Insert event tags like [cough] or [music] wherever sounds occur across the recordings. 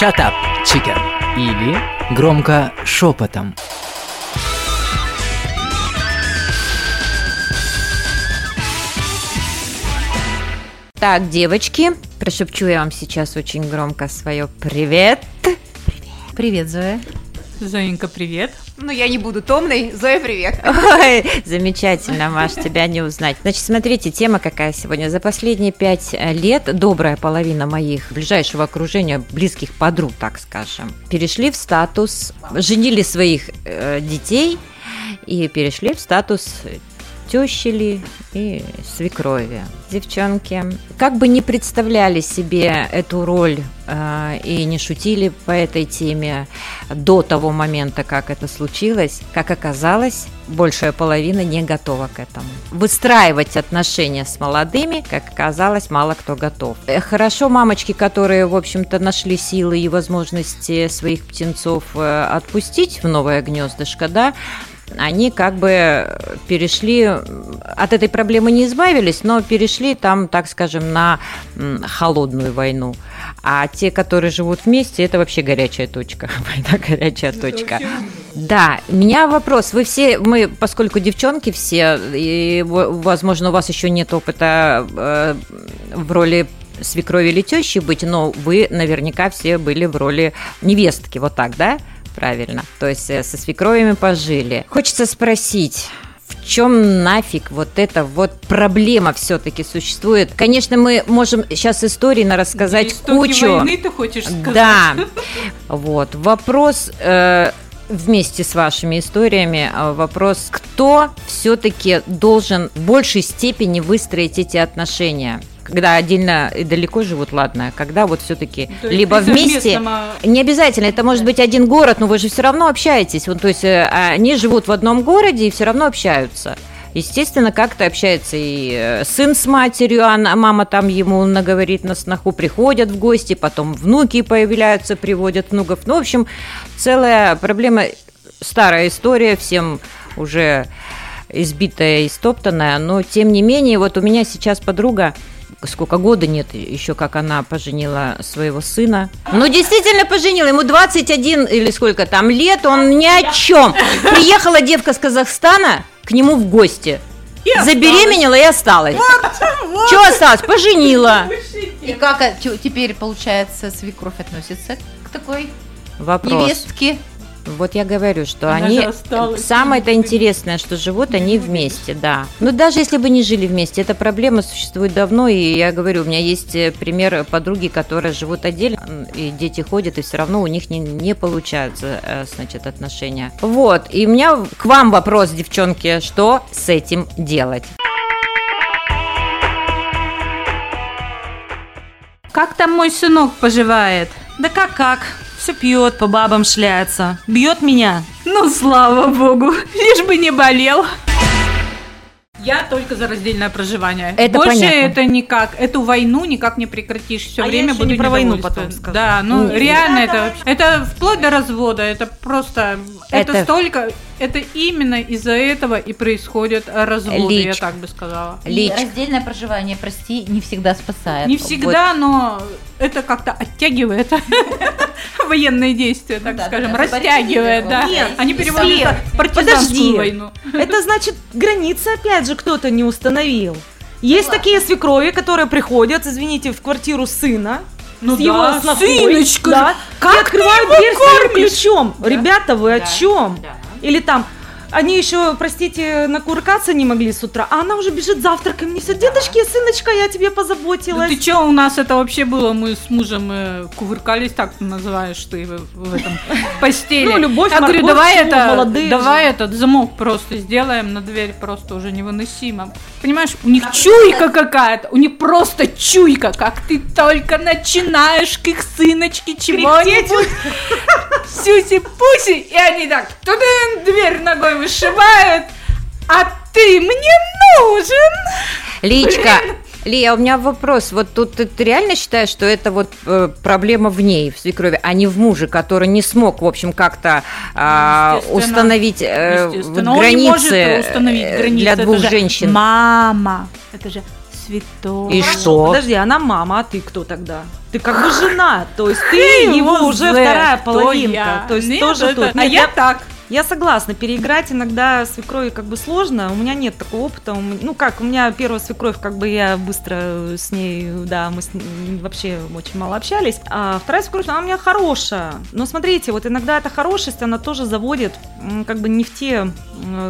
Shut up, chicken. Или громко шепотом. Так, девочки, прошепчу я вам сейчас очень громко свое привет. Привет, Зоя. Зоенька, привет. Ну, я не буду томной. Зоя, привет. Ой, замечательно, Маш, тебя не узнать. Значит, смотрите, тема какая сегодня. За последние пять лет добрая половина моих ближайшего окружения, близких подруг, так скажем, перешли в статус, женили своих э, детей и перешли в статус тещили и свекрови. Девчонки, как бы не представляли себе эту роль э, и не шутили по этой теме до того момента, как это случилось, как оказалось, большая половина не готова к этому. Выстраивать отношения с молодыми, как оказалось, мало кто готов. Э, хорошо мамочки, которые, в общем-то, нашли силы и возможности своих птенцов э, отпустить в новое гнездышко, да, они как бы перешли, от этой проблемы не избавились, но перешли там, так скажем, на холодную войну. А те, которые живут вместе, это вообще горячая точка. [laughs] Это горячая точка. Да, у меня вопрос. Вы все, мы, поскольку девчонки все, и, возможно, у вас еще нет опыта э, в роли свекрови или тещи быть, но вы наверняка все были в роли невестки, вот так, да? Правильно. То есть э, со свекровями пожили. Хочется спросить, в чем нафиг вот эта вот проблема все-таки существует? Конечно, мы можем сейчас истории на рассказать Истоки кучу. войны ты хочешь сказать? Да. Вот. Вопрос э, вместе с вашими историями э, вопрос, кто все-таки должен в большей степени выстроить эти отношения? Когда отдельно и далеко живут, ладно, когда вот все-таки либо вместе, не обязательно, это может быть один город, но вы же все равно общаетесь, вот, то есть э, они живут в одном городе и все равно общаются. Естественно, как-то общается и э, сын с матерью, а мама там ему наговорит на сноху, приходят в гости, потом внуки появляются, приводят внуков. Ну, в общем, целая проблема, старая история, всем уже избитая и стоптанная, но тем не менее, вот у меня сейчас подруга, сколько года нет еще, как она поженила своего сына. Ну, действительно поженила, ему 21 или сколько там лет, он ни о чем. Приехала девка с Казахстана к нему в гости. И Забеременела и осталась. Вот, вот. Чего осталось? Поженила. И как теперь, получается, свекровь относится к такой Вопрос. невестке? Вот я говорю, что Она они... Самое-то интересное, что живут они вместе, да. Но даже если бы не жили вместе, эта проблема существует давно, и я говорю, у меня есть э, пример подруги, которые живут отдельно, и дети ходят, и все равно у них не, не получаются, э, значит, отношения. Вот, и у меня к вам вопрос, девчонки, что с этим делать? Как там мой сынок поживает? Да как-как, все пьет, по бабам шляется. Бьет меня. Ну, слава богу, лишь бы не болел. Я только за раздельное проживание. Это Больше понятно. это никак. Эту войну никак не прекратишь. Все а время я буду не про войну потом скажу. Да, ну Нет. реально это, это вплоть до развода. Это просто, это, Это- столько, это именно из-за этого и происходят разводы, я Личка. так бы сказала. И Лич. раздельное проживание, прости, не всегда спасает. Не всегда, но это как-то оттягивает [laughs] военные действия, так Да, скажем, да, растягивает, да. Нет, Они переводят партизанскую подожди. войну. Это значит, границы опять же кто-то не установил. Есть ладно. такие свекрови, которые приходят, извините, в квартиру сына, Ну с его да, снохой, сыночка, да, как ты открывают его дверь кормишь? ключом. Да. Ребята, вы о Да. чем? Да. Или там, они еще, простите, накуркаться не могли с утра, а она уже бежит завтраком несет. Дедушки, сыночка, я тебе Ну позаботилась. ты чё, у нас это вообще было? Мы с мужем э, кувыркались, так ты называешь ты в, этом [laughs] постели. Ну, любовь, Я говорю, давай всё, это, давай этот замок просто сделаем на дверь, просто уже невыносимо. Понимаешь, у них чуйка какая-то, у них просто чуйка, как ты только начинаешь к их сыночке чего-нибудь, [laughs] сюси-пуси, и они так, тудын, дверь ногой вышибают, а ты мне нужен. Личка, Лия, у меня вопрос. Вот тут ты, ты реально считаешь, что это вот э, проблема в ней, в свекрови, а не в муже, который не смог, в общем, как-то а, Естественно. установить э, вот Естественно, он не может границы установить э, границы. для это двух же женщин? Мама, это же святой. И Хорошо, что? Подожди, она мама, а ты кто тогда? ты как бы жена, то есть ты его уже вторая половинка, то есть Нет, тоже это- тут. А я так. Я согласна, переиграть иногда свекрови как бы сложно. У меня нет такого опыта. Ну как, у меня первая свекровь, как бы я быстро с ней, да, мы с ней вообще очень мало общались. А вторая свекровь, она у меня хорошая. Но смотрите, вот иногда эта хорошесть, она тоже заводит как бы не в те,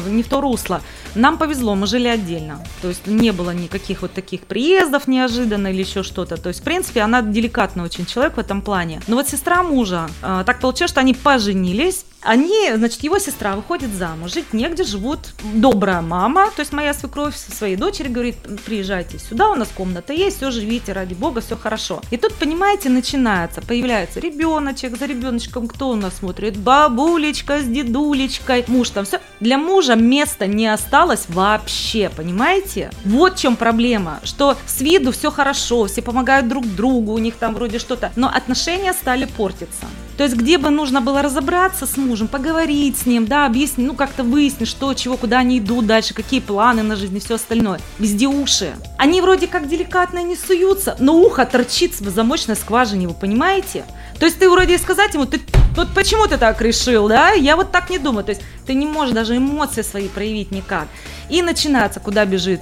не в то русло. Нам повезло, мы жили отдельно. То есть не было никаких вот таких приездов неожиданно или еще что-то. То есть, в принципе, она деликатный очень человек в этом плане. Но вот сестра мужа, а, так получилось, что они поженились. Они, значит, его сестра выходит замуж, жить негде, живут добрая мама, то есть моя свекровь со своей дочери говорит, приезжайте сюда, у нас комната есть, все, живите, ради бога, все хорошо. И тут, понимаете, начинается, появляется ребеночек, за ребеночком кто у нас смотрит? Бабулечка с дедулечкой, муж там, все. Для мужа места не осталось вообще, понимаете? Вот в чем проблема, что с виду все хорошо, все помогают друг другу, у них там вроде что-то, но отношения стали портиться. То есть где бы нужно было разобраться с мужем, поговорить с ним, да, объяснить, ну как-то выяснить, что, чего, куда они идут дальше, какие планы на жизнь и все остальное. Везде уши. Они вроде как деликатно не суются, но ухо торчит в замочной скважине, вы понимаете? То есть ты вроде сказать ему, ты вот почему ты так решил, да? Я вот так не думаю. То есть ты не можешь даже эмоции свои проявить никак. И начинается, куда бежит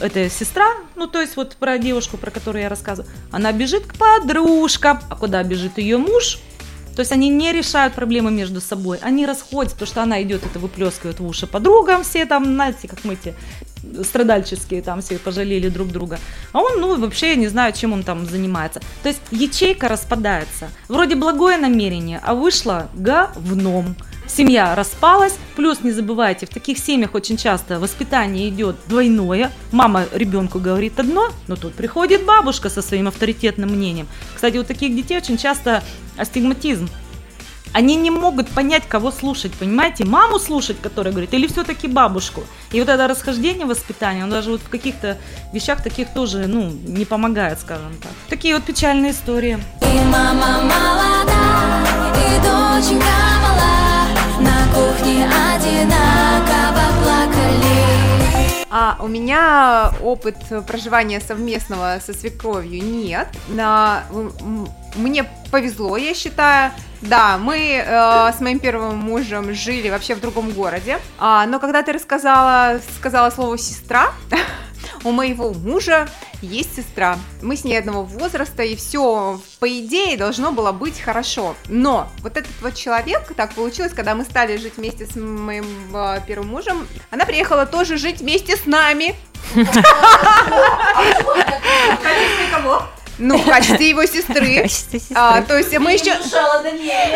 эта сестра, ну то есть вот про девушку, про которую я рассказываю, она бежит к подружкам, а куда бежит ее муж? То есть они не решают проблемы между собой, они расходятся, потому что она идет, это выплескивает в уши подругам, все там, знаете, как мы эти страдальческие там все пожалели друг друга. А он, ну, вообще, я не знаю, чем он там занимается. То есть ячейка распадается. Вроде благое намерение, а вышло говном. Семья распалась, плюс не забывайте, в таких семьях очень часто воспитание идет двойное. Мама ребенку говорит одно, но тут приходит бабушка со своим авторитетным мнением. Кстати, у таких детей очень часто астигматизм. Они не могут понять, кого слушать, понимаете? Маму слушать, которая говорит, или все-таки бабушку. И вот это расхождение воспитания, он даже вот в каких-то вещах таких тоже, ну, не помогает, скажем так. Такие вот печальные истории. И мама молода, и доченька мала, на кухне одинаково плакали. А у меня опыт проживания совместного со свекровью нет. На, мне повезло, я считаю. Да, мы э, с моим первым мужем жили вообще в другом городе. А, но когда ты рассказала, сказала слово сестра, [laughs] у моего мужа есть сестра. Мы с ней одного возраста, и все, по идее, должно было быть хорошо. Но вот этот вот человек, так получилось, когда мы стали жить вместе с моим э, первым мужем, она приехала тоже жить вместе с нами. [laughs] Ну, в качестве его сестры. [laughs] А, то есть мы еще...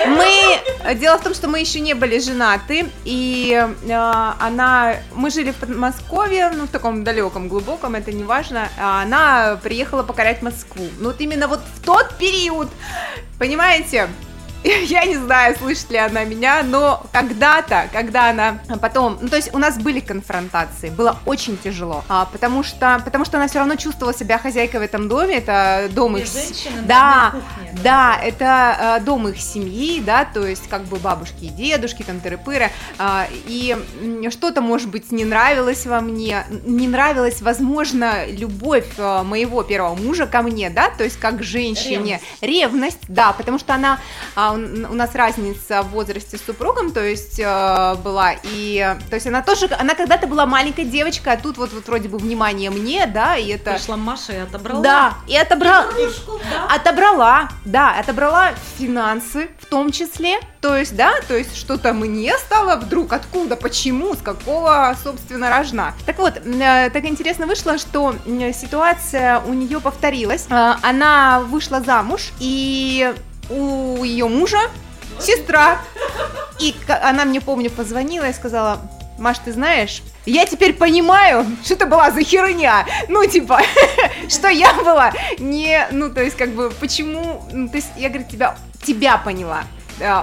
Мы... Дело в том, что мы еще не были женаты, и э, она... Мы жили в Подмосковье, ну, в таком далеком, глубоком, это не важно. А Она приехала покорять Москву. Ну, вот именно вот в тот период, понимаете, [laughs] я не знаю, слышит ли она меня, но когда-то, когда она потом, ну то есть у нас были конфронтации, было очень тяжело, а, потому что, потому что она все равно чувствовала себя хозяйкой в этом доме, это дом их, с- да, да, это э, дом их семьи, да, то есть как бы бабушки и дедушки, там тыры-пыры, а, и что-то, может быть, не нравилось во мне, не нравилась, возможно, любовь э, моего первого мужа ко мне, да, то есть как женщине, ревность, да, потому что она, а, у у нас разница в возрасте с супругом, то есть э, была, и, то есть она тоже, она когда-то была маленькой девочкой, а тут вот, вот вроде бы внимание мне, да, и это... Пришла Маша и отобрала. Да, и отобрала, отобрала, да, отобрала финансы в том числе, то есть, да, то есть что-то мне стало вдруг, откуда, почему, с какого, собственно, рожна. Так вот, э, так интересно вышло, что ситуация у нее повторилась, Э, она вышла замуж, и у ее мужа сестра, и она мне, помню, позвонила и сказала, Маш, ты знаешь, я теперь понимаю, что это была за херня. Ну, типа, [laughs] что я была не, ну, то есть, как бы, почему, ну, то есть, я, говорю, тебя, тебя поняла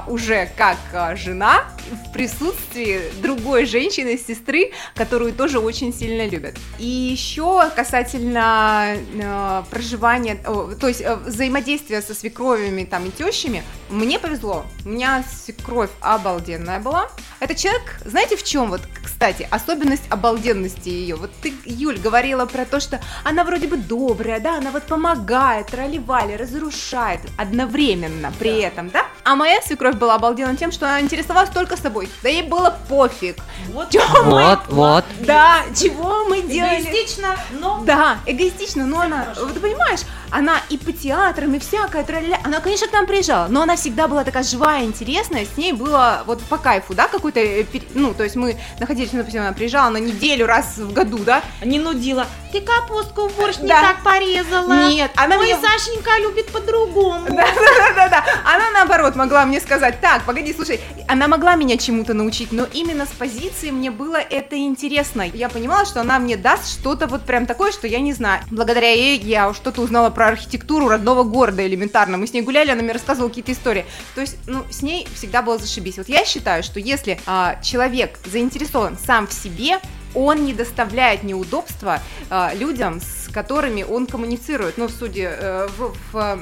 уже как а, жена в присутствии другой женщины, сестры, которую тоже очень сильно любят. И еще касательно э, проживания, то есть э, взаимодействия со свекровями там и тещами, мне повезло. У меня свекровь обалденная была. Это человек, знаете, в чем вот, кстати, особенность обалденности ее. Вот ты, Юль, говорила про то, что она вроде бы добрая, да, она вот помогает, тролливали, разрушает одновременно при этом, да? А моя свекровь была обалдена тем, что она интересовалась только собой. Да ей было пофиг. Вот. Чё мы- Вот, вот. Да, чего мы делали? Эгоистично, но Да, эгоистично, но она, вот ты понимаешь, она и по театрам, и всякое, тра-ля-ля. она, конечно, к нам приезжала, но она всегда была такая живая, интересная, с ней было вот по кайфу, да, какой-то, э, ну, то есть мы находились, ну, допустим, она приезжала на неделю раз в году, да, не нудила. Ты капустку в борщ не Да. так порезала. нет, она Ой, меня... Сашенька любит по-другому. Да-да-да, она наоборот могла мне сказать, так, погоди, слушай, она могла меня чему-то научить, но именно с позиции мне было это интересно. Я понимала, что она мне даст что-то вот прям такое, что я не знаю. Благодаря ей я что-то узнала про архитектуру родного города элементарно. Мы с ней гуляли, она мне рассказывала какие-то истории. То есть, ну, с ней всегда было зашибись. Вот я считаю, что если а, человек заинтересован сам в себе, он не доставляет неудобства а, людям, с которыми он коммуницирует, ну, в суде, э, в, в,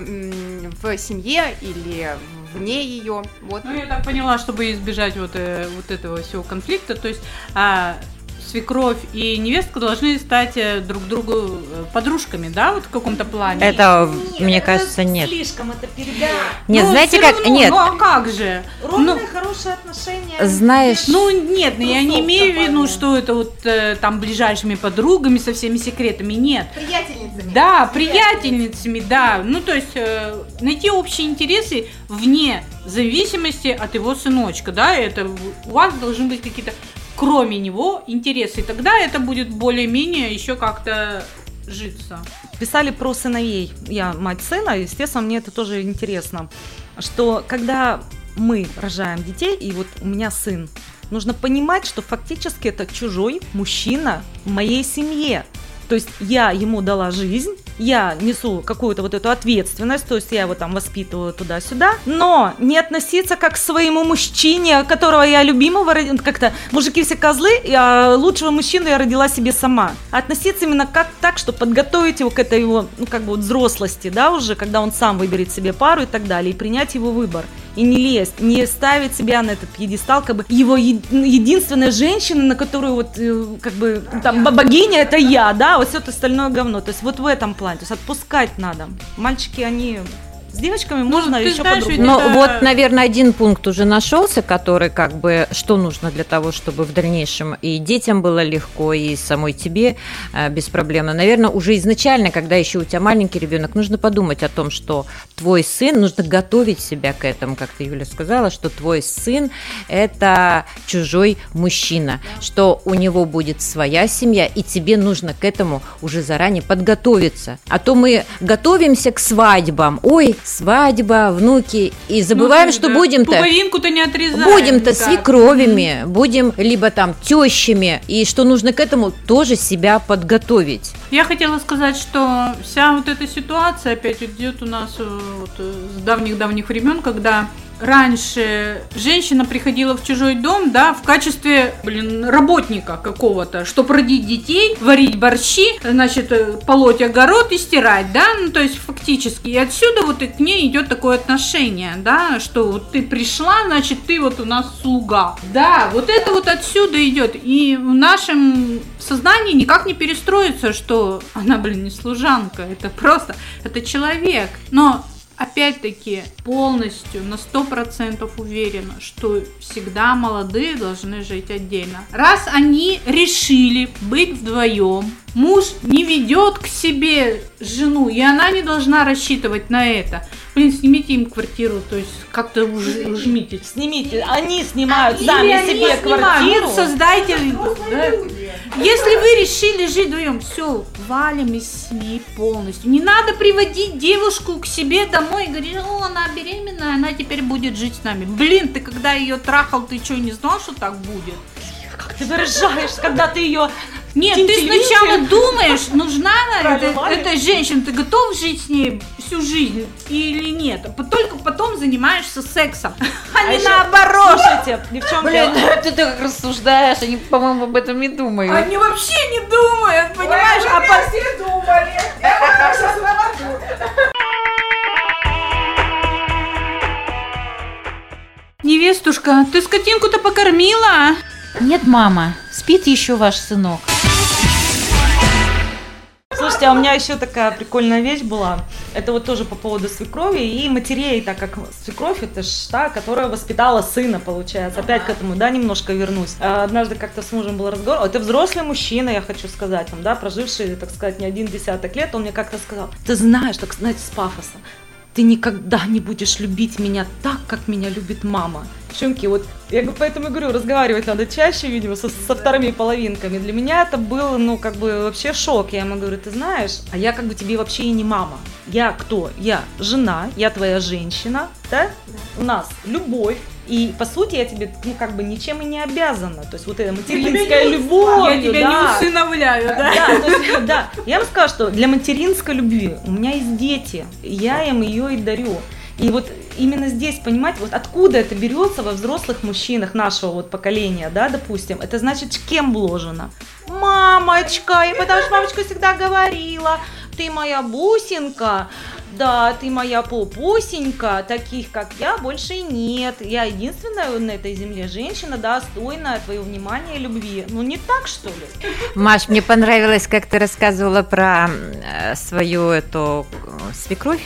в семье или вне ее, вот. Ну, я так поняла, чтобы избежать вот, э, вот этого всего конфликта, то есть а, свекровь и невестка должны стать э, друг другу э, подружками, да, вот в каком-то плане? Это, Нет, мне это кажется, нет. Слишком это передать. Нет, Ну, знаете как? равно, Нет, Ну, а как же? Ровные, Ну, хорошие отношения. знаешь, Ну нет, ну, я не имею в виду, что это вот э, там ближайшими подругами со всеми секретами, нет. Приятельницами. Да, приятельницами, да. Ну, то есть э, найти общие интересы вне зависимости от его сыночка, да, это у вас должны быть какие-то, кроме него, интересы. И тогда это будет более-менее еще как-то житься. Писали про сыновей. Я мать сына, естественно, мне это тоже интересно. Что когда мы рожаем детей, и вот у меня сын, нужно понимать, что фактически это чужой мужчина в моей семье. То есть я ему дала жизнь, я несу какую-то вот эту ответственность, то есть я его там воспитываю туда-сюда, но не относиться как к своему мужчине, которого я любимого, роди- как-то мужики все козлы, а лучшего мужчину я родила себе сама. Относиться именно как так, что подготовить его к этой его, ну как бы вот взрослости, да, уже, когда он сам выберет себе пару и так далее, и принять его выбор. И не лезть, не ставить себя на этот пьедестал, как бы его е- единственная женщина, на которую вот э, как бы там бо- богиня это я, да, вот все остальное говно. То есть вот в этом плане, то есть отпускать надо. Мальчики, они с девочками можно Ну, ты еще знаешь, по-другому. Ну Это- вот, наверное, один пункт уже нашелся, который как бы что нужно для того, чтобы в дальнейшем и детям было легко, и самой тебе э, без проблем. Наверное, уже изначально, когда еще у тебя маленький ребенок, нужно подумать о том, что твой сын, нужно готовить себя к этому, как ты, Юля, сказала, что твой сын – это чужой мужчина, что у него будет своя семья, и тебе нужно к этому уже заранее подготовиться. А то мы готовимся к свадьбам, ой, свадьба, внуки, и забываем, Ну, что да. будем-то... Пуповинку-то не отрезаем. Будем-то никак. свекровями, будем либо там тещами, и что нужно к этому тоже себя подготовить. Я хотела сказать, что вся вот эта ситуация опять идет у нас э, вот, э, с давних-давних времен, когда раньше женщина приходила в чужой дом, да, в качестве, блин, работника какого-то, чтобы родить детей, варить борщи, значит, э, полоть огород и стирать, да, ну, то есть фактически. И отсюда вот и к ней идет такое отношение, да, что вот ты пришла, значит, ты вот у нас слуга. Да, вот это вот отсюда идет. И в нашем сознании никак не перестроится, что она, блин, не служанка, это просто, это человек. Но опять-таки полностью на сто процентов уверена, что всегда молодые должны жить отдельно. Раз они решили быть вдвоем, муж не ведет к себе жену, и она не должна рассчитывать на это. Блин, снимите им квартиру, то есть как-то уж- ужмите. Снимите, они снимают Или сами они себе квартиру. создайте. да. Если вы решили жить вдвоем, все, валим из семьи полностью. Не надо приводить девушку к себе домой и говорить, о, она беременная, она теперь будет жить с нами. Блин, ты когда ее трахал, ты что, не знал, что так будет? Как ты выражаешь, когда ты ее Нет, ты сначала думаешь, нужна она эта, женщина, ты готов жить с ней всю жизнь или нет. А Только потом занимаешься сексом, а не еще- наоборот. Слушайте, девчонки, [laughs] ты так рассуждаешь, они, по-моему, об этом не думают. Они вообще не думают, понимаешь? А по- Невестушка, ты скотинку-то покормила? Нет, мама, спит еще ваш сынок. Слушайте, а у меня еще такая прикольная вещь была. Это вот тоже по поводу свекрови и матерей, так как свекровь это ж та, которая воспитала сына, получается. Опять к этому, да, немножко вернусь. А, Однажды как-то с мужем был разговор. Это взрослый мужчина, я хочу сказать вам, да, проживший, так сказать, не один десяток лет. Он мне как-то сказал, ты знаешь, так знаете, с пафосом, ты никогда не будешь любить меня так, как меня любит мама. Девчонки, вот я поэтому говорю, разговаривать надо чаще, видимо, со, со вторыми половинками. Для меня это был, ну, как бы вообще шок. Я ему говорю, ты знаешь, а я как бы тебе вообще и не мама. Я кто? Я жена, я твоя женщина, да? У нас любовь. И по сути я тебе, ну, как бы ничем и не обязана. То есть вот эта материнская любовь. Я тебя не усыновляю, да? Да, то есть, [laughs] да. Я вам скажу, что для материнской любви у меня есть дети, я им ее и дарю. И вот именно здесь, понимаете, вот откуда это берется во взрослых мужчинах нашего вот поколения, да, допустим, это значит, кем вложено? Мамочка, и потому что мамочка всегда говорила, ты моя бусинка, да, ты моя попусенька, таких как я больше нет. Я единственная на этой земле женщина, достойная твоего внимания и любви. Ну не так, что ли? Маш, мне понравилось, как ты рассказывала про э, свою эту э, свекровь,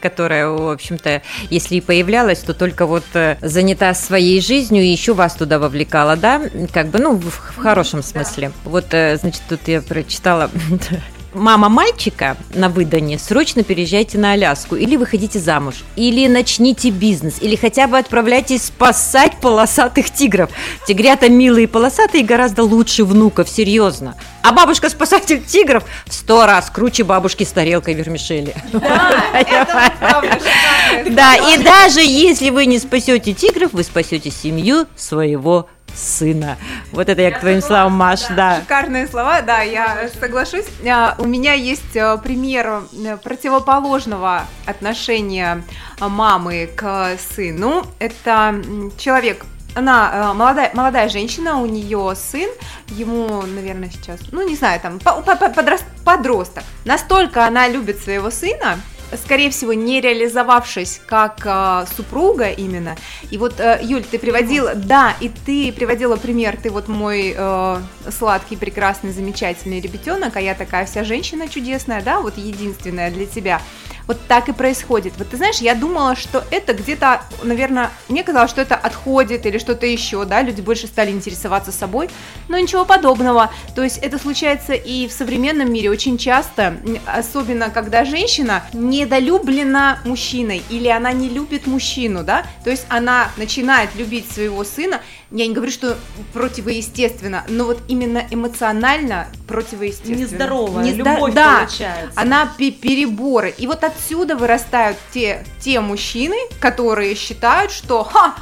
которая, в общем-то, если и появлялась, то только вот э, занята своей жизнью и еще вас туда вовлекала, да? Как бы, ну, в, в хорошем смысле. Вот, значит, тут я прочитала [laughs] Мама мальчика на выданье, срочно переезжайте на Аляску, или выходите замуж, или начните бизнес, или хотя бы отправляйтесь спасать полосатых тигров. Тигрята милые и полосатые гораздо лучше внуков, серьезно. А бабушка-спасатель тигров в сто раз круче бабушки с тарелкой вермишели. [laughs] Да, и даже если вы не спасете тигров, вы спасете семью своего сына. Вот это я к твоим словам, Маш, да. Шикарные слова, да, я соглашусь. А, У меня есть э, пример э, противоположного отношения мамы к сыну. Это человек она э, молодая, молодая женщина, у нее сын, ему, наверное, сейчас, ну, не знаю, там, по- по- по- подрос- подросток. Настолько она любит своего сына, скорее всего, не реализовавшись как э, супруга именно. И вот, э, Юль, ты приводила, да, и ты приводила пример, ты вот мой э, сладкий, прекрасный, замечательный ребятенок, а я такая вся женщина чудесная, да, вот единственная для тебя. Вот так и происходит. Вот ты знаешь, я думала, что это где-то, наверное, мне казалось, что это отходит или что-то еще, да, люди больше стали интересоваться собой, но ничего подобного. То есть это случается и в современном мире очень часто, особенно когда женщина недолюблена мужчиной или она не любит мужчину, да, то есть она начинает любить своего сына, я не говорю, что противоестественно, но вот именно эмоционально противоестественно. Нездоровая Нездо- любовь да, получается. она пе- переборы. И вот отсюда вырастают те, те мужчины, которые считают, что ха,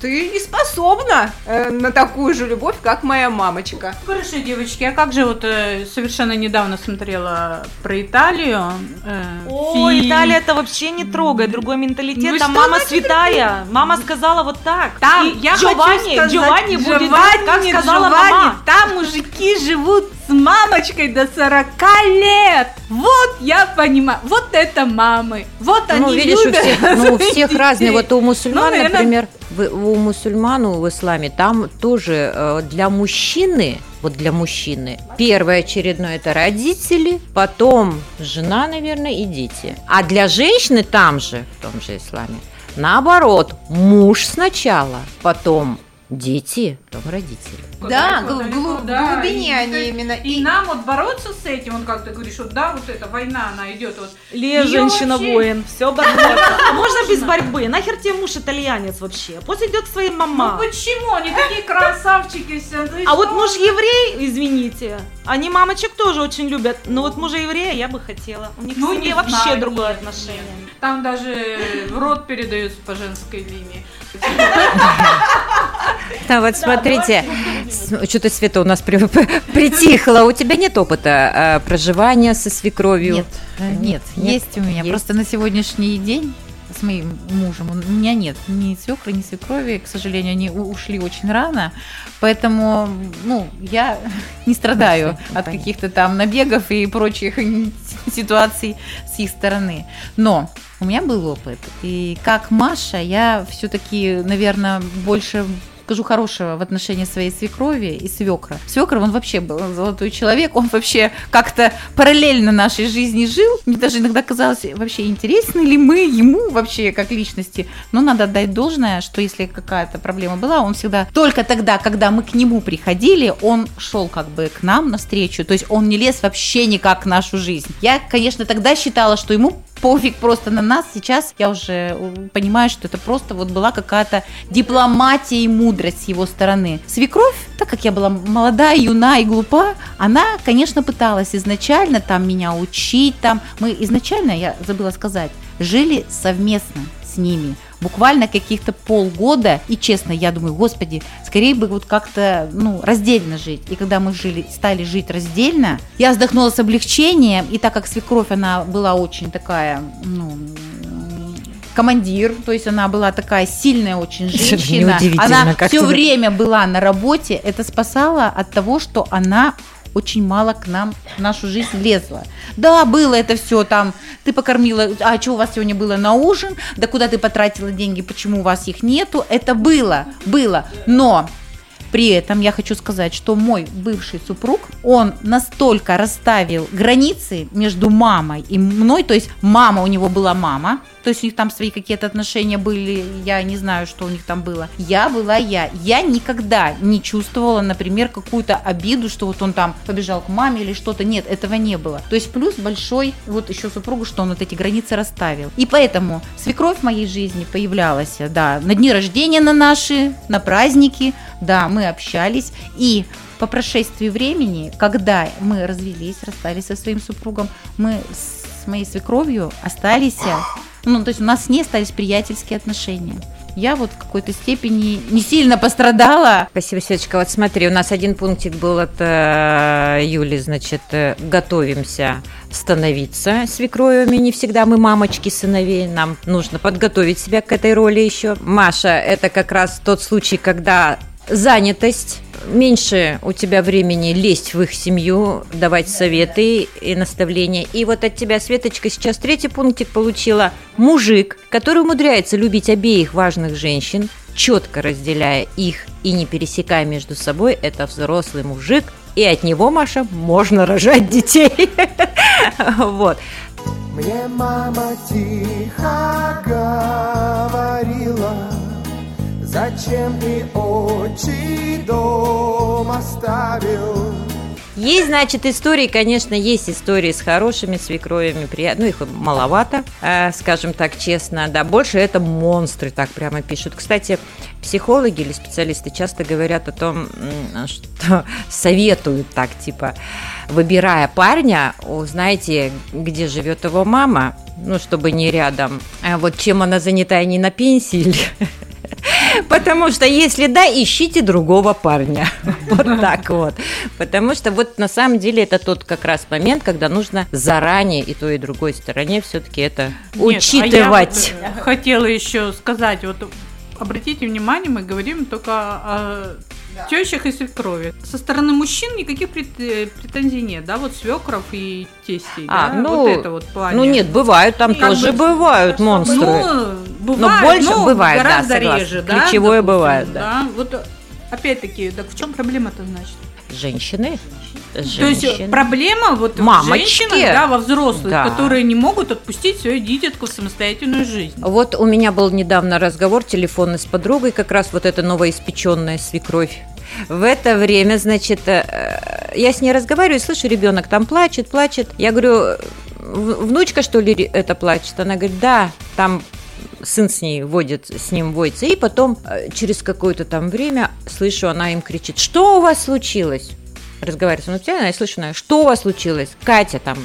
ты не способна э, на такую же любовь, как моя мамочка. Хорошо, девочки, а как же вот э, совершенно недавно смотрела про Италию? э, Ой, фильм. Италия это вообще не трогает, другой менталитет. Ну Там что мама святая. Мама сказала вот так. Там, И я Джованни, хочу сказать, Джованни будет, Джованни, как сказала Джованни, мама. Там мужики живут мамочкой до 40 лет. Вот я понимаю. Вот это мамы. Вот они Ну, видишь, у любят всех, ну, у всех разные. Вот у мусульман, Ну, наверное, например, у мусульман, в исламе, там тоже э, для мужчины, вот для мужчины, первое очередное это родители, потом жена, наверное, и дети. А для женщины там же, в том же исламе, наоборот, муж сначала, потом дети, потом родители. Да, глу- в да. глубине И они есть- именно. И нам вот бороться с этим, вот как ты говоришь, вот да, вот эта война, она идет вот. Её женщина-воин, все [laughs] бороться. А можно без борьбы? Нахер тебе муж итальянец вообще? Пусть идет к своей Ну мама. почему? Они такие красавчики все. ты А вот что? муж еврей, извините, они мамочек тоже очень любят, но вот мужа еврея я бы хотела. У них Ну, не вообще знаю, другое нет, отношение. нет. Там даже в рот передаются по женской линии. [laughs] Да, вот смотрите, что-то Света у нас при- [laughs] притихла. У тебя нет опыта э, проживания со свекровью? Нет, э, нет, Нет? есть у меня. Просто на сегодняшний день с моим мужем у меня нет ни свекры, ни свекрови, к сожалению, они ушли очень рано, поэтому, ну, я [laughs] не страдаю Понятно. от каких-то там набегов и прочих [laughs] ситуаций с их стороны. Но у меня был опыт, и как Маша, я все-таки, наверное, больше скажу хорошего в отношении своей свекрови и свекра. Свекр, он вообще был золотой человек, он вообще как-то параллельно нашей жизни жил. Мне даже иногда казалось, вообще интересны ли мы ему вообще как личности. Но надо отдать должное, что если какая-то проблема была, он всегда только тогда, когда мы к нему приходили, он шел как бы к нам навстречу. То есть он не лез вообще никак в нашу жизнь. Я, конечно, тогда считала, что ему пофиг просто на нас. Сейчас я уже э, понимаю, что это просто вот была какая-то дипломатия и мудрость с его стороны. Свекровь, так как я была молодая, юна и глупа, она, конечно, пыталась изначально там меня учить, там мы изначально, я забыла сказать, жили совместно с ними буквально каких-то полгода, и честно, я думаю, господи, скорее бы вот как-то, ну, раздельно жить. И когда мы жили, стали жить раздельно, я вздохнула с облегчением, и так как свекровь, она была очень такая, ну, командир, то есть она была такая сильная очень женщина. Она все время была на работе, это спасало от того, что она очень мало к нам в нашу жизнь лезла. Да, было это все там, ты покормила, а что у вас сегодня было на ужин, да куда ты потратила деньги, почему у вас их нету, это было, было, но при этом я хочу сказать, что мой бывший супруг, он настолько расставил границы между мамой и мной, то есть мама у него была мама, то есть у них там свои какие-то отношения были, я не знаю, что у них там было. Я была я. Я никогда не чувствовала, например, какую-то обиду, что вот он там побежал к маме или что-то. Нет, этого не было. То есть плюс большой вот еще супругу, что он вот эти границы расставил. И поэтому свекровь в моей жизни появлялась, да, на дни рождения на наши, на праздники, да, мы общались. И по прошествии времени, когда мы развелись, расстались со своим супругом, мы с моей свекровью остались ну, то есть у нас с ней остались приятельские отношения. Я вот в какой-то степени не сильно пострадала. Спасибо, Светочка. Вот смотри, у нас один пунктик был от э, Юли, значит, э, готовимся становиться свекровями. Не всегда мы мамочки сыновей, нам нужно подготовить себя к этой роли еще. Маша, это как раз тот случай, когда занятость, меньше у тебя времени лезть в их семью, давать советы и наставления. И вот от тебя, Светочка, сейчас третий пунктик получила. Мужик, который умудряется любить обеих важных женщин, четко разделяя их и не пересекая между собой, это взрослый мужик, и от него, Маша, можно рожать детей. [laughs] Вот. Мне мама тихо говорила, Зачем ты очи дом оставил? Есть, значит, истории, конечно, есть истории с хорошими свекровями, приятно, ну, их маловато, э, скажем так честно, да, больше это монстры, так прямо пишут. Кстати, психологи или специалисты часто говорят о том, что [laughs] советуют так, типа, выбирая парня, узнаете, где живет его мама, ну, чтобы не рядом, а вот чем она занята, не на пенсии или [laughs] Потому что если да, ищите другого парня. [laughs] Вот так вот. Потому что вот на самом деле это тот как раз момент, когда нужно заранее и той, и другой стороне все-таки это учитывать. А я вот хотела еще сказать, вот обратите внимание, мы говорим только о да. тещах и свекрови. Со стороны мужчин никаких э, претензий нет, да, вот свекров и тестей, а, да, ну, вот это вот плане. Ну нет, бывают, там и тоже бы, бывают монстры. Ну, бывает, но больше но бывает, гораздо да, реже, да. Ключевое допустим, бывает, да. да. Вот опять-таки, так в чем проблема-то значит? Женщины. Женщины. То есть проблема вот Мамочки. в женщинах, да, во взрослых, да. которые не могут отпустить свою дитятку в самостоятельную жизнь. Вот у меня был недавно разговор телефонный с подругой, как раз вот эта новоиспеченная свекровь. В это время, значит, э, я с ней разговариваю, слышу, ребенок там плачет, плачет. Я говорю, внучка, что ли, это плачет? Она говорит, да, там сын с ней водит, с ним водится. И потом э, через какое-то там время слышу, она им кричит, что у вас случилось? Разговариваю с ней, я слышу, что у вас случилось? Катя там,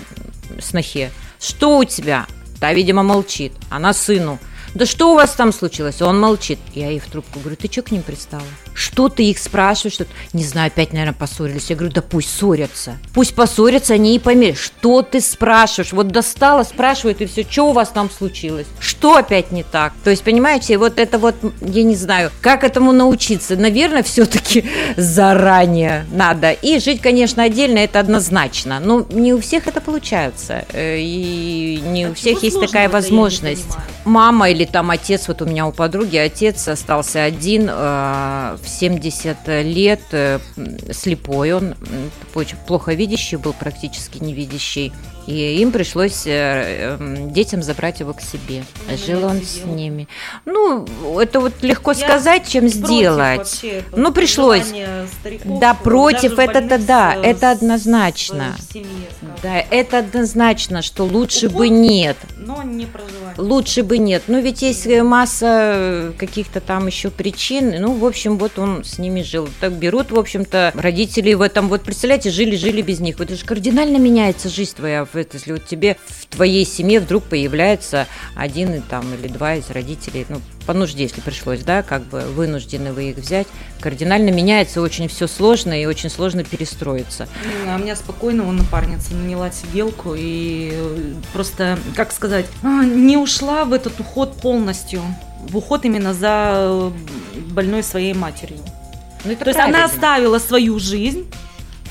снохе, что у тебя? Та, видимо, молчит. Она сыну. Да что у вас там случилось? Он молчит. Я ей в трубку говорю, ты что к ним пристала? Что ты их спрашиваешь? Что не знаю, опять, наверное, поссорились. Я говорю, да пусть ссорятся. Пусть поссорятся, они и померят. Что ты спрашиваешь? Вот достала, спрашивает, и все, что у вас там случилось? Что опять не так? То есть, понимаете, вот это вот, я не знаю, как этому научиться? Наверное, все-таки [laughs] заранее надо. И жить, конечно, отдельно, это однозначно. Но не у всех это получается. Э, и не у всех есть такая возможность. Мама или там отец, вот у меня у подруги отец остался один э, в 70 лет э, слепой, он очень плохо видящий был, практически невидящий. И им пришлось э, м, детям забрать его к себе. Жил он с ними. Ну, это вот легко Я сказать, чем сделать. Ну, пришлось. стариков, Да, против, это-то больнице, да, с- это однозначно. семье. Да, это однозначно, что лучше Уход. бы нет. Но не. Лучше бы нет. Ну, ведь есть э, масса э, каких-то там еще причин. Ну, в общем, вот он с ними жил. Так берут, в общем-то, родители в этом, вот представляете, жили-жили без них. Вот это же кардинально меняется жизнь твоя. Если вот тебе в твоей семье вдруг появляется один там или два из родителей, ну, по нужде, если пришлось, да, как бы вынуждены вы их взять, кардинально меняется, очень все сложно и очень сложно перестроиться. А у меня спокойно вон напарница наняла сиделку и э, просто, как сказать, а, не ушла в этот уход полностью. В уход именно за э, больной своей матерью. Ну, это То есть она правильно. оставила свою жизнь,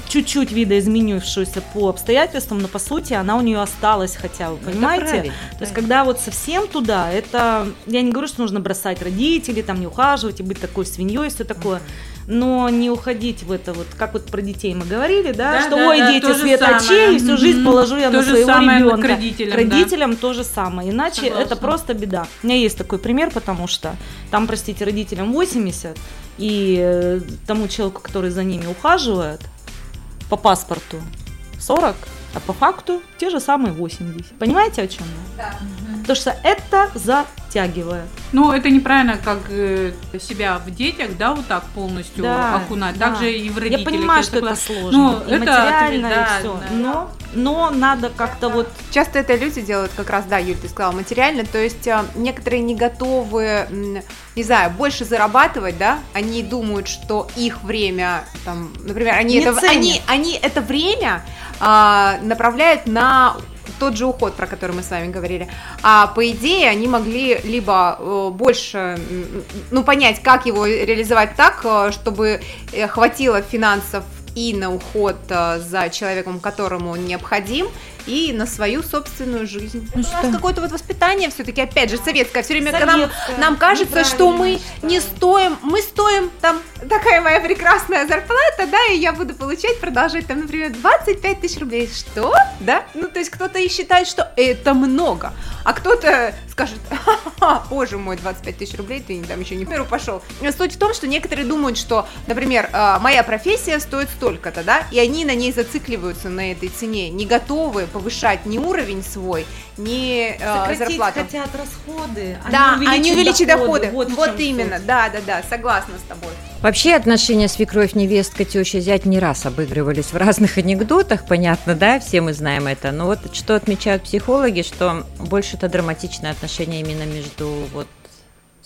чуть-чуть видоизменившуюся по обстоятельствам, но по сути она у нее осталась хотя бы, Ну, понимаете? правильно, То есть когда вот совсем туда, это, я не говорю, что нужно бросать родителей, там не ухаживать и быть такой свиньей и все такое, но не уходить в это вот, как вот про детей мы говорили, да, Да, что да, ой, да, дети, то же свет самое. очей, и всю жизнь положу я То на же своего самое к ребенка. родителям, К да. родителям то же самое, иначе Согласна. это просто беда. У меня есть такой пример, потому что там, простите, родителям 80, и э, тому человеку, который за ними ухаживает, по паспорту 40, а по факту те же самые 80. Понимаете, о чем я? Да. Потому что это затягивает. Ну, это неправильно, как э, себя в детях, да, вот так полностью Да, окунать. да. Также и в родителях. Я понимаю, я что это сложно. Ну, и это материально, да, и все. да. Но, но надо как-то вот Часто это люди делают как раз, да, Юль, ты сказала, материально, то есть э, некоторые не готовы, не знаю, больше зарабатывать, да, они думают, что их время, там, например, они, Не это, ценят. они, они это время а, направляют на тот же уход, про который мы с вами говорили. А по идее они могли либо э, больше, ну, понять, как его реализовать так, э, чтобы э, хватило финансов и на уход за человеком, которому он необходим, и на свою собственную жизнь. Ну У нас какое-то вот воспитание все-таки, опять же, советское. Все время когда нам, Советское, нам кажется, что мы не стоим, мы стоим там такая моя прекрасная зарплата, да, и я буду получать, продолжать там, например, 25 тысяч рублей. Что? Да? Ну, то есть кто-то и считает, что это много, а кто-то скажет, «Ха-ха, боже мой, 25 тысяч рублей, ты там еще не в пошел. Суть в том, что некоторые думают, что, например, э, моя профессия стоит столько-то, да, и они на ней зацикливаются на этой цене, не готовы повышать ни уровень свой, ни э, Сократить зарплату. хотят расходы, а Да, не они увеличат доходы. Вот, Вот, в чем именно, суть. да, да, да, согласна с тобой. Вообще отношения свекровь, невестка, теща, зять не раз обыгрывались в разных анекдотах, понятно, да, все мы знаем это. Но вот что отмечают психологи, что больше это драматичное отношение именно между вот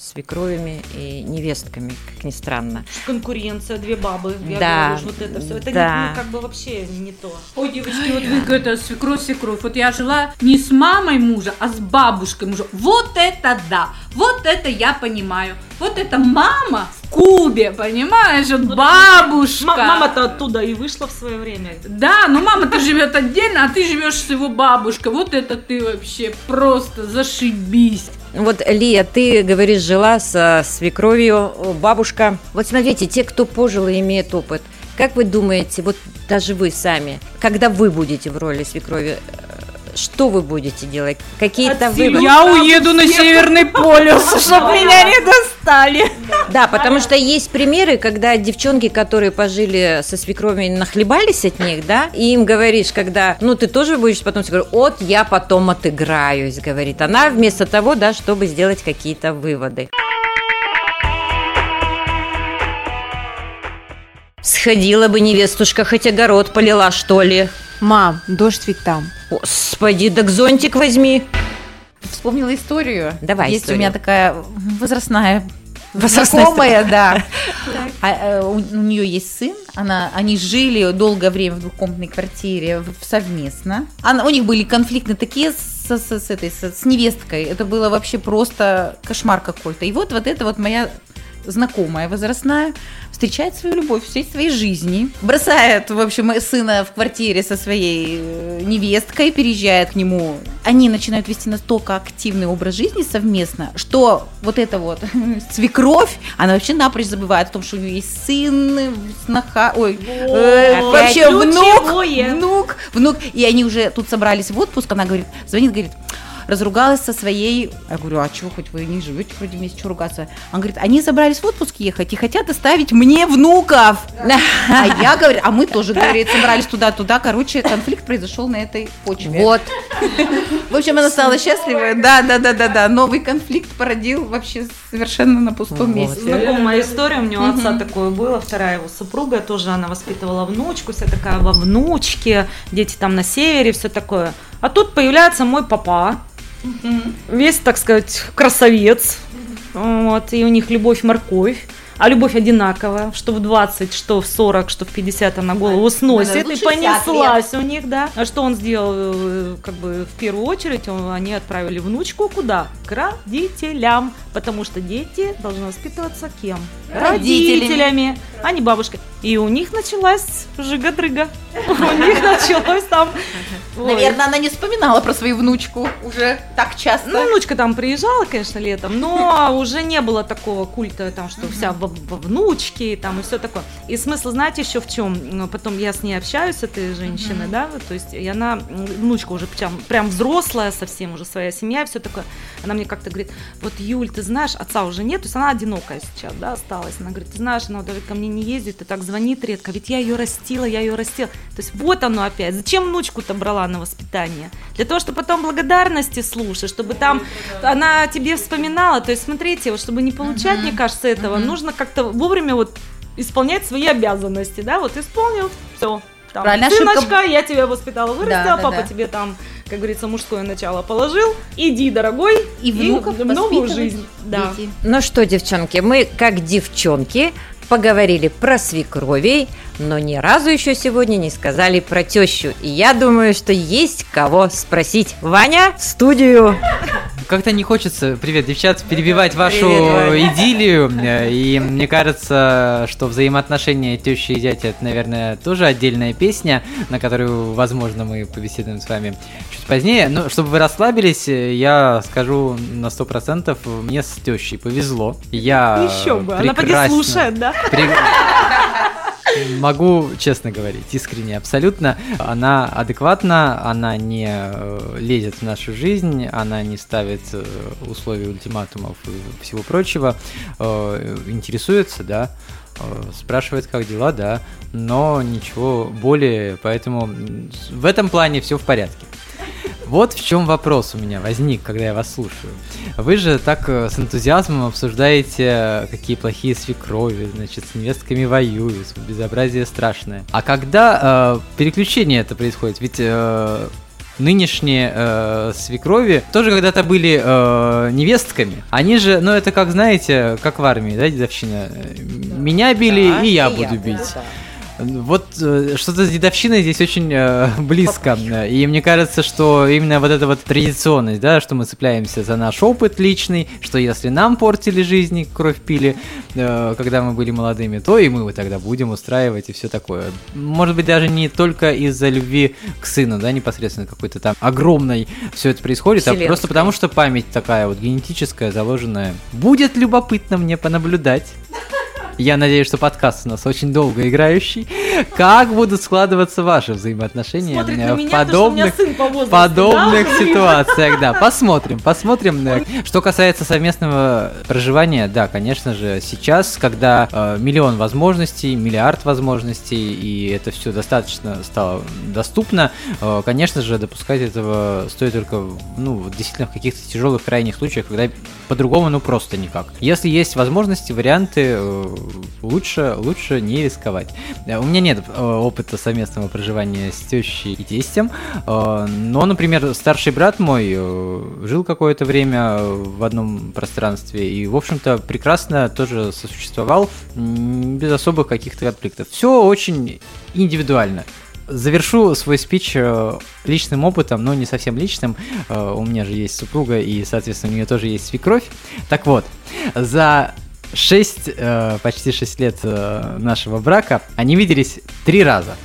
свекровями и невестками, как ни странно. Конкуренция, две бабы, я Да, говорю, вот это все. Это да. не, ну, как бы вообще не то. Ой, девочки, вот вы это свекровь, свекровь. Вот я жила не с мамой мужа, а с бабушкой мужа. Вот это да! Вот это я понимаю. Вот это мама Кубе, понимаешь? Вот бабушка. Мама-то оттуда и вышла в свое время. Да, но мама-то живет отдельно, а ты живешь с его бабушкой. Вот это ты вообще просто зашибись. Вот, Лия, ты говоришь, жила со свекровью, бабушка. Вот смотрите, те, кто пожил и имеет опыт, как вы думаете, вот даже вы сами, когда вы будете в роли свекрови, э, что вы будете делать? Какие-то выводы? Я уеду на Северный полюс, [laughs] чтобы меня не достали. Да, потому что есть примеры, когда девчонки, которые пожили со свекровью, нахлебались от них, да, и им говоришь, когда, ну, ты тоже будешь потом говорить, вот я потом отыграюсь, говорит она, вместо того, да, чтобы сделать какие-то выводы. Сходила бы невестушка, хоть огород полила, что ли. Мам, дождь ведь там. Господи, так зонтик возьми. Вспомнила историю. Давай Есть историю. у меня такая возрастная знакомая, да. [laughs] А, э, у, нее есть сын, она, они жили долгое время в двухкомнатной квартире совместно. Она, у них были конфликты такие с, с- с этой, с, с невесткой. Это было вообще просто кошмар какой-то. И вот, вот это вот моя знакомая возрастная встречает свою любовь всей своей жизни, бросает, в общем, сына в квартире со своей э, невесткой, переезжает к нему. Они начинают вести настолько активный образ жизни совместно, что вот эта вот [laughs] свекровь, она вообще напрочь забывает о том, что у нее есть сын, сноха, ой, э, вообще внук, внук, внук, и они уже тут собрались в отпуск, она говорит, звонит, говорит, разругалась со своей, я говорю, а чего, хоть вы не живете вроде вместе, что ругаться? Он говорит, они собрались в отпуск ехать и хотят оставить мне внуков. А я говорю, а мы тоже, говорит, собрались туда-туда, короче, конфликт произошел на этой почве. Вот. В общем, она стала счастливой, да, да, да, да, да, новый конфликт породил вообще совершенно на пустом Вот. месте. Знакомая история, у него отца такое было, вторая его супруга, тоже она воспитывала внучку, вся такая во внучке, дети там на севере, все такое. А тут появляется мой папа, весь, так сказать, красавец, вот, и у них любовь-морковь. А любовь одинаковая, что в 20, что в 40, что в 50 она голову сносит. да, и лучше понеслась у них, да. А что он сделал, э, как бы, в первую очередь, он- они отправили внучку куда? К родителям. Потому что дети должны воспитываться кем? Родителями. Родителями, а не бабушкой. И у них началась жига-дрыга. [laughs] У них началось там... Наверное, она не вспоминала про свою внучку уже так часто. ну, внучка там приезжала, конечно, летом, но уже не было такого культа, там, что вся во внучке, там, и все такое. И смысл, знаете, еще в чем? Ну, Потом я с ней общаюсь, с этой женщиной, да, то есть, и она, м, внучка уже прям, прям взрослая совсем, уже своя семья, все такое. Она мне как-то говорит, вот, Юль, ты знаешь, отца уже нет, то есть она одинокая сейчас, да, осталась. Она говорит, ты знаешь, она даже ко мне не ездит, и так звонит редко, ведь я ее растила, я ее растила. То есть вот оно опять. Зачем внучку-то брала на воспитание? Для того, чтобы потом благодарности слушать, чтобы там она тебе вспоминала. То есть смотрите, вот чтобы не получать, мне кажется, этого, нужно как-то вовремя вот исполнять свои обязанности, да, вот исполнил, все. Там, Правильно, ошибка- сыночка, я тебя воспитала, вырастила, Да, да, папа да. тебе там, как говорится, мужское начало положил. Иди, дорогой, И внуков в новую жизнь. Да. дети. Ну что, девчонки, мы, как девчонки, поговорили про свекровей, но ни разу еще сегодня не сказали про тещу. И я думаю, что есть кого спросить. Ваня, в студию. Как-то не хочется, привет, девчат, перебивать вашу Привет, идиллию. [laughs] И мне кажется, что взаимоотношения тещи и дяди это, наверное, тоже отдельная песня, на которую, возможно, мы побеседуем с вами чуть позднее. Но чтобы вы расслабились, я скажу на 100%, мне с тещей повезло. Я Еще бы, она поди прекрасно- слушает, да? При- [laughs] Могу честно говорить, искренне, абсолютно. Она адекватна, она не э, лезет в нашу жизнь, она не ставит э, условий ультиматумов и всего прочего. Э, интересуется, да, спрашивает, как дела, да, но ничего более, поэтому в этом плане все в порядке. Вот в чем вопрос у меня возник, когда я вас слушаю. Вы же так э, с энтузиазмом обсуждаете, э, какие плохие свекрови, значит, с невестками воюют, безобразие страшное. А когда э, переключение это происходит? Ведь э, нынешние э, свекрови тоже когда-то были э, невестками. Они же, ну это как, знаете, как в армии, да, дедовщина? Э, Меня били, и я буду бить. Вот э, что-то с дедовщиной здесь очень э, [laughs] близко. И мне кажется, что именно вот эта вот традиционность, да, что мы цепляемся за наш опыт личный, что если нам портили жизни, кровь пили, э, когда мы были молодыми, то и мы тогда будем устраивать и все такое. Может быть, даже не только из-за любви к сыну, да, непосредственно какой-то там огромной все это происходит, а просто потому, что память такая вот генетическая, заложенная. Будет любопытно мне понаблюдать. Я надеюсь, что подкаст у нас очень долго играющий. Как будут складываться ваши взаимоотношения Смотрит э, в меня, подобных, по возрасту, подобных да? ситуациях? Да, [laughs] посмотрим, посмотрим. Э, Что касается совместного проживания, да, конечно же, сейчас, когда э, миллион возможностей, миллиард возможностей, и это все достаточно стало доступно, э, конечно же, допускать этого стоит только, ну, действительно в каких-то тяжелых крайних случаях, когда по-другому, ну, просто никак. Если есть возможности, варианты, э, лучше, лучше не рисковать. Э, У меня нет э, опыта совместного проживания с тещей и тестем, э, но, например, старший брат мой жил какое-то время в одном пространстве и, в общем-то, прекрасно тоже сосуществовал без особых каких-то конфликтов. Все очень индивидуально. Завершу свой спич личным опытом, но не совсем личным. У меня же есть супруга, и, соответственно, у нее тоже есть свекровь. Так вот, за шесть, э, почти шесть лет э, нашего брака они виделись три раза.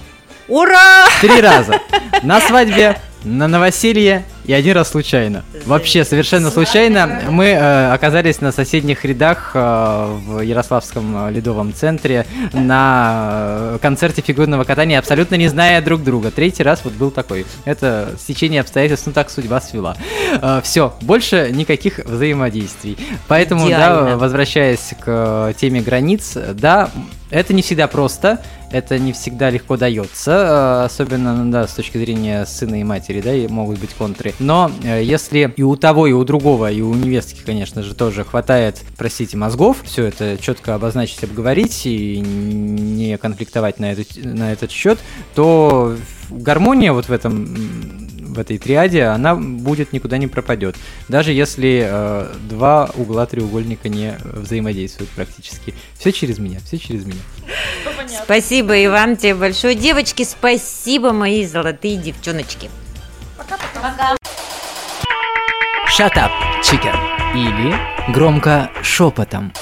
Ура! Три раза. [laughs] На свадьбе, на новоселье и один раз случайно. Вообще совершенно случайно мы э, оказались на соседних рядах э, в Ярославском э, ледовом центре на э, концерте фигурного катания, абсолютно не зная друг друга. Третий раз вот был такой. Это стечение обстоятельств, ну так судьба свела. все, больше никаких взаимодействий. Поэтому, Идеально. да, возвращаясь к э, теме границ, да, это не всегда просто, это не всегда легко дается, э, особенно, да, с точки зрения сына и матери, да, и могут быть контры. Но э, если и у того, и у другого, и у невестки, конечно же, тоже хватает, простите, мозгов, все это четко обозначить, обговорить и не конфликтовать на, этот на этот счет, то гармония вот в этом в этой триаде, она будет никуда не пропадет. Даже если э, два угла треугольника не взаимодействуют практически. Все через меня, все через меня. Спасибо, Иван, тебе большое. Девочки, спасибо, мои золотые девчоночки. Shut up, chicken. Или громко шепотом.